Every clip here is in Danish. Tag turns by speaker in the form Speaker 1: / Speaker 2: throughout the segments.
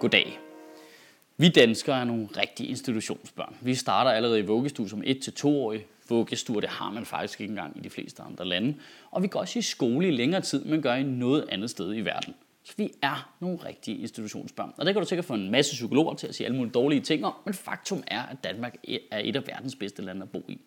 Speaker 1: Goddag. Vi danskere er nogle rigtige institutionsbørn. Vi starter allerede i vuggestue som 1-2-årige. Vuggestuer, det har man faktisk ikke engang i de fleste andre lande. Og vi går også i skole i længere tid, men gør i noget andet sted i verden. Vi er nogle rigtige institutionsbørn. Og det kan du sikkert få en masse psykologer til at sige alle mulige dårlige ting om, men faktum er, at Danmark er et af verdens bedste lande at bo i.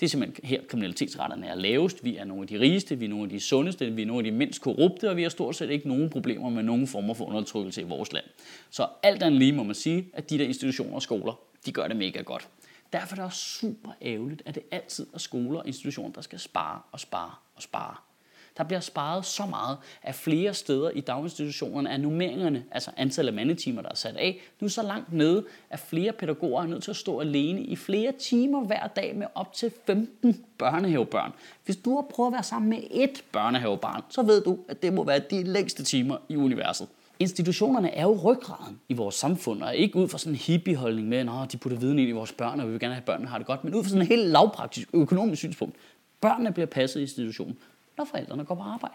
Speaker 1: Det er simpelthen her, kriminalitetsretterne er lavest. Vi er nogle af de rigeste, vi er nogle af de sundeste, vi er nogle af de mindst korrupte, og vi har stort set ikke nogen problemer med nogen former for undertrykkelse i vores land. Så alt andet lige må man sige, at de der institutioner og skoler, de gør det mega godt. Derfor er det også super ærgerligt, at det altid er skoler og institutioner, der skal spare og spare og spare. Der bliver sparet så meget af flere steder i daginstitutionerne, er nummeringerne, altså antallet af mandetimer, der er sat af, nu så langt nede, at flere pædagoger er nødt til at stå alene i flere timer hver dag med op til 15 børnehavebørn. Hvis du har prøvet at være sammen med et børnehavebarn, så ved du, at det må være de længste timer i universet. Institutionerne er jo ryggraden i vores samfund, og ikke ud fra sådan en hippieholdning med, at de putter viden ind i vores børn, og vi vil gerne have, at børnene har det godt, men ud fra sådan en helt lavpraktisk økonomisk synspunkt. Børnene bliver passet i institutionen når forældrene går på arbejde.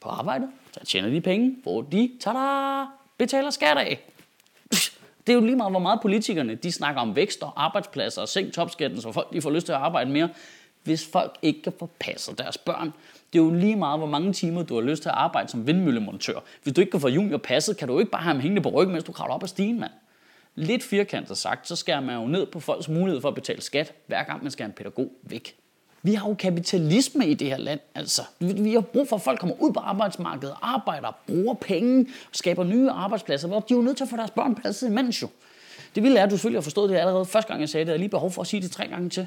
Speaker 1: På arbejde, så tjener de penge, hvor de tada, betaler skat af. Det er jo lige meget, hvor meget politikerne de snakker om vækst og arbejdspladser og sænk topskatten, så folk de får lyst til at arbejde mere. Hvis folk ikke kan få passet deres børn, det er jo lige meget, hvor mange timer du har lyst til at arbejde som vindmøllemontør. Hvis du ikke kan få junior passet, kan du ikke bare have ham hængende på ryggen, mens du kravler op ad stigen, mand. Lidt firkantet sagt, så skærer man jo ned på folks mulighed for at betale skat, hver gang man skal have en pædagog væk. Vi har jo kapitalisme i det her land. Altså, vi har brug for, at folk kommer ud på arbejdsmarkedet, arbejder, bruger penge, skaber nye arbejdspladser, hvor de er jo nødt til at få deres børn passet imens jo. Det ville er, at du selvfølgelig har forstået det allerede første gang, jeg sagde det. Jeg lige behov for at sige det tre gange til.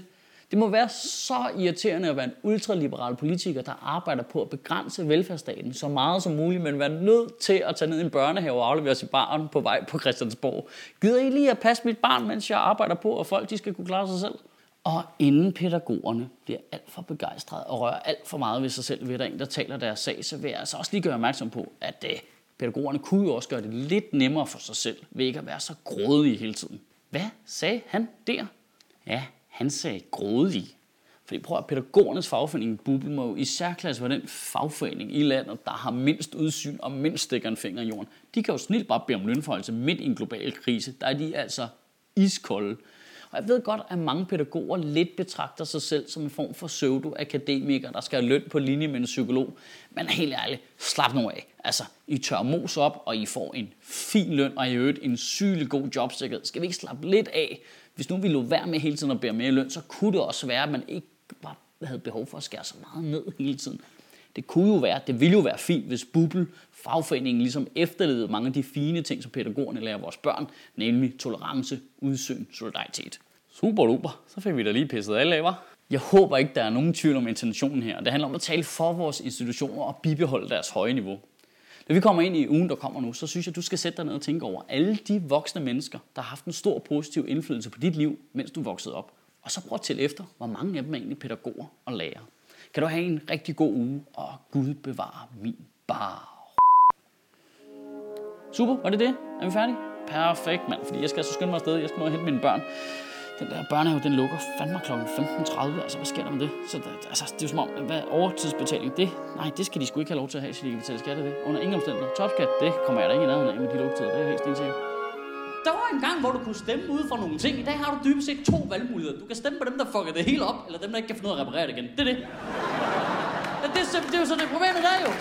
Speaker 1: Det må være så irriterende at være en ultraliberal politiker, der arbejder på at begrænse velfærdsstaten så meget som muligt, men være nødt til at tage ned i en børnehave og aflevere sit barn på vej på Christiansborg. Gider I lige at passe mit barn, mens jeg arbejder på, at folk de skal kunne klare sig selv? Og inden pædagogerne bliver alt for begejstrede og rører alt for meget ved sig selv, ved der en, der taler deres sag, så vil jeg altså også lige gøre opmærksom på, at uh, pædagogerne kunne jo også gøre det lidt nemmere for sig selv, ved ikke at være så grådige hele tiden. Hvad sagde han der? Ja, han sagde grådige. Fordi prøv at pædagogernes fagforening Bubble må jo i særklasse være den fagforening i landet, der har mindst udsyn og mindst stikker en finger i jorden. De kan jo snilt bare bede om lønforholdelse midt i en global krise. Der er de altså iskolde. Og jeg ved godt, at mange pædagoger lidt betragter sig selv som en form for pseudo-akademiker, der skal have løn på linje med en psykolog. Men helt ærligt, slap nu af. Altså, I tør mos op, og I får en fin løn, og i øvrigt en sygelig god jobsikkerhed. Skal vi ikke slappe lidt af? Hvis nu vi lå være med hele tiden at bære mere løn, så kunne det også være, at man ikke bare havde behov for at skære så meget ned hele tiden. Det kunne jo være, det ville jo være fint, hvis Bubble, fagforeningen, ligesom efterlevede mange af de fine ting, som pædagogerne lærer vores børn, nemlig tolerance, udsyn, solidaritet. Super duper, så fik vi da lige pisset alle af, var. Jeg håber ikke, der er nogen tvivl om intentionen her. Det handler om at tale for vores institutioner og bibeholde deres høje niveau. Når vi kommer ind i ugen, der kommer nu, så synes jeg, du skal sætte dig ned og tænke over alle de voksne mennesker, der har haft en stor positiv indflydelse på dit liv, mens du voksede op. Og så prøv at tælle efter, hvor mange af dem er egentlig pædagoger og lærere. Kan du have en rigtig god uge, og Gud bevare min bar. Super, var det det? Er vi færdige? Perfekt, mand, fordi jeg skal så altså skynde mig afsted. Jeg skal nå at hente mine børn. Den der børnehave, den lukker fandme kl. 15.30. Altså, hvad sker der med det? Så der, altså, det er jo som om, hvad overtidsbetaling, det, nej, det skal de sgu ikke have lov til at have, så de kan betale skat af det. Under ingen omstændigheder. Topskat, det kommer jeg da ikke i nærheden af med de lukketider. Det er helt stensikkert. Der var en gang, hvor du kunne stemme ud for nogle ting. I dag har du dybest set to valgmuligheder. Du kan stemme på dem, der fucker det hele op, eller dem, der ikke kan finde ud af at reparere det igen. Det er det. Ja, det, er, det er jo så det problemet der jo.